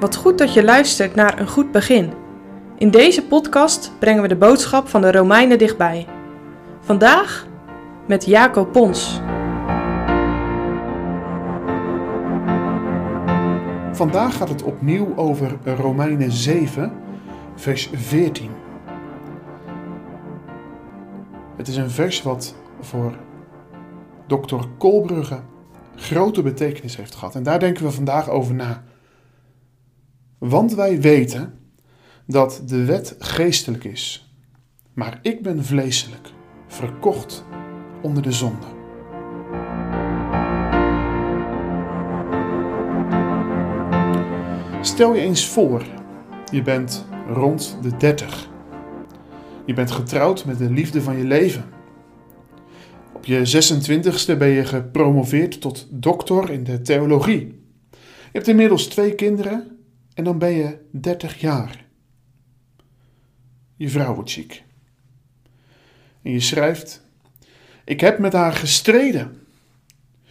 Wat goed dat je luistert naar een goed begin. In deze podcast brengen we de boodschap van de Romeinen dichtbij. Vandaag met Jacob Pons. Vandaag gaat het opnieuw over Romeinen 7, vers 14. Het is een vers wat voor dokter Kolbrugge grote betekenis heeft gehad. En daar denken we vandaag over na. Want wij weten dat de wet geestelijk is, maar ik ben vleeselijk, verkocht onder de zonde. Stel je eens voor, je bent rond de 30. Je bent getrouwd met de liefde van je leven. Op je 26ste ben je gepromoveerd tot doctor in de theologie. Je hebt inmiddels twee kinderen en dan ben je 30 jaar. Je vrouw wordt ziek. En je schrijft: Ik heb met haar gestreden.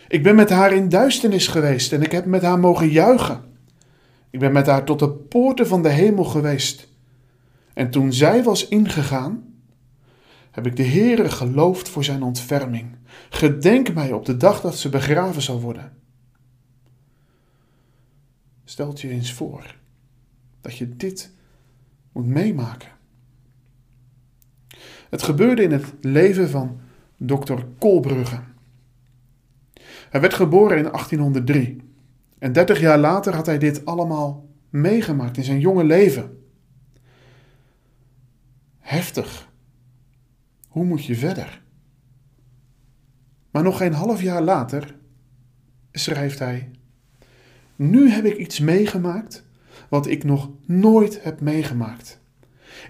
Ik ben met haar in duisternis geweest en ik heb met haar mogen juichen. Ik ben met haar tot de poorten van de hemel geweest. En toen zij was ingegaan, heb ik de Heere geloofd voor zijn ontferming. Gedenk mij op de dag dat ze begraven zal worden. Stelt je eens voor dat je dit moet meemaken. Het gebeurde in het leven van dokter Kolbrugge. Hij werd geboren in 1803 en 30 jaar later had hij dit allemaal meegemaakt in zijn jonge leven. Heftig. Hoe moet je verder? Maar nog geen half jaar later schrijft hij: Nu heb ik iets meegemaakt wat ik nog nooit heb meegemaakt.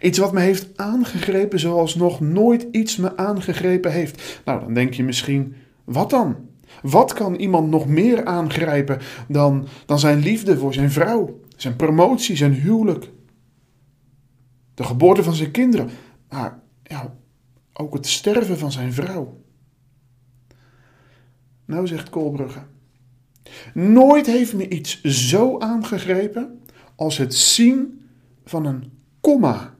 Iets wat me heeft aangegrepen zoals nog nooit iets me aangegrepen heeft. Nou, dan denk je misschien: wat dan? Wat kan iemand nog meer aangrijpen dan, dan zijn liefde voor zijn vrouw, zijn promotie, zijn huwelijk, de geboorte van zijn kinderen, maar ja, ook het sterven van zijn vrouw? Nou, zegt Koolbrugge, nooit heeft me iets zo aangegrepen als het zien van een komma.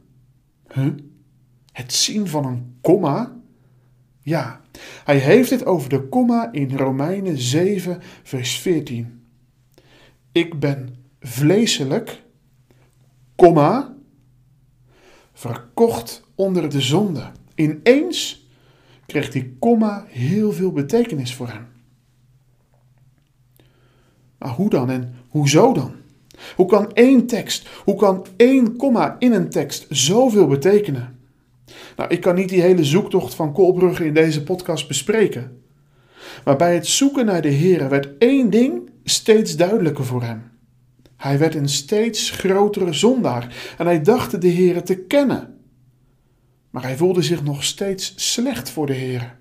Huh? Het zien van een komma? Ja, hij heeft het over de komma in Romeinen 7, vers 14. Ik ben vleeselijk, komma, verkocht onder de zonde. Ineens kreeg die komma heel veel betekenis voor hem. Maar hoe dan en hoezo dan? Hoe kan één tekst, hoe kan één komma in een tekst zoveel betekenen? Nou, ik kan niet die hele zoektocht van Koolbrugge in deze podcast bespreken. Maar bij het zoeken naar de Heer werd één ding steeds duidelijker voor hem. Hij werd een steeds grotere zondaar en hij dacht de Heer te kennen. Maar hij voelde zich nog steeds slecht voor de Heer.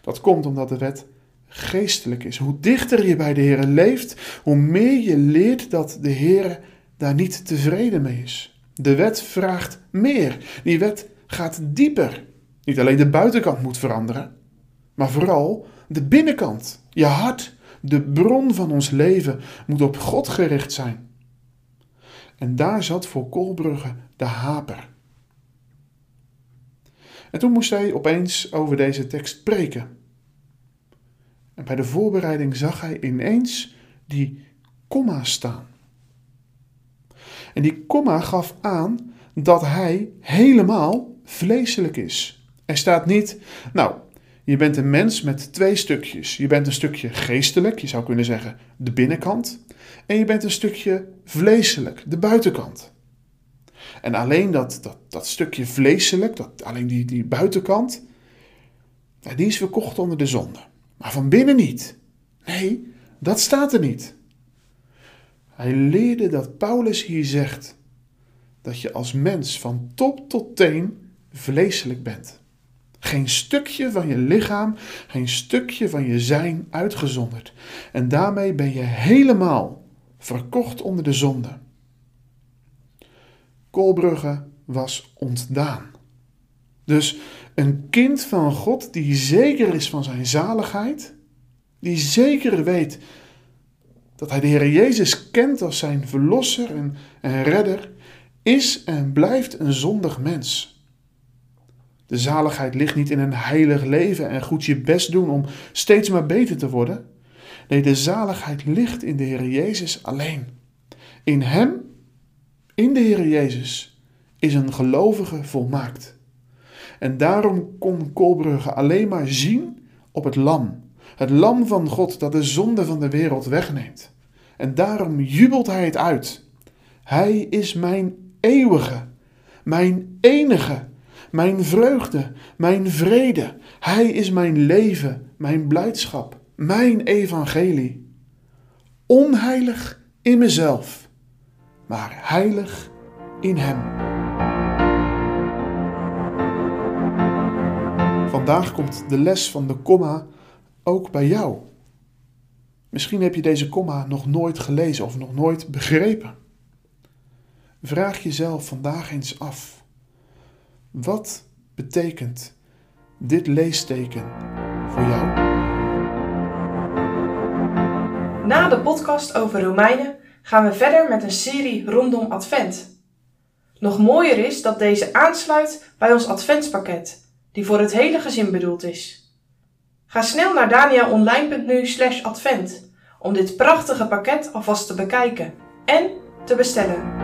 Dat komt omdat de wet geestelijk is. Hoe dichter je bij de Heer leeft, hoe meer je leert dat de Heer daar niet tevreden mee is. De wet vraagt meer. Die wet gaat dieper. Niet alleen de buitenkant moet veranderen, maar vooral de binnenkant. Je hart, de bron van ons leven, moet op God gericht zijn. En daar zat voor Kolbrugge de haper. En toen moest hij opeens over deze tekst preken. En bij de voorbereiding zag hij ineens die komma staan. En die komma gaf aan dat hij helemaal vleeselijk is. Er staat niet, nou, je bent een mens met twee stukjes. Je bent een stukje geestelijk, je zou kunnen zeggen de binnenkant. En je bent een stukje vleeselijk, de buitenkant. En alleen dat, dat, dat stukje vleeselijk, dat, alleen die, die buitenkant, die is verkocht onder de zonde. Maar van binnen niet. Nee, dat staat er niet. Hij leerde dat Paulus hier zegt dat je als mens van top tot teen vleeselijk bent. Geen stukje van je lichaam, geen stukje van je zijn uitgezonderd. En daarmee ben je helemaal verkocht onder de zonde. Kolbrugge was ontdaan. Dus een kind van God die zeker is van zijn zaligheid, die zeker weet dat hij de Heer Jezus kent als zijn verlosser en, redder, is en blijft een zondig mens. De zaligheid ligt niet in een heilig leven en goed je best doen om steeds maar beter te worden. Nee, de zaligheid ligt in de Heer Jezus alleen. In Hem, in de Heer Jezus, is een gelovige volmaakt. En daarom kon Kolbrugge alleen maar zien op het lam. Het lam van God dat de zonde van de wereld wegneemt. En daarom jubelt hij het uit. Hij is mijn eeuwige, mijn enige, mijn vreugde, mijn vrede. Hij is mijn leven, mijn blijdschap, mijn evangelie. Onheilig in mezelf, maar heilig in Hem. Vandaag komt de les van de komma ook bij jou. Misschien heb je deze komma nog nooit gelezen of nog nooit begrepen. Vraag jezelf vandaag eens af: wat betekent dit leesteken voor jou? Na de podcast over Romeinen gaan we verder met een serie rondom Advent. Nog mooier is dat deze aansluit bij ons Adventspakket, die voor het hele gezin bedoeld is. Ga snel naar daniaonline.nu slash advent om dit prachtige pakket alvast te bekijken en te bestellen.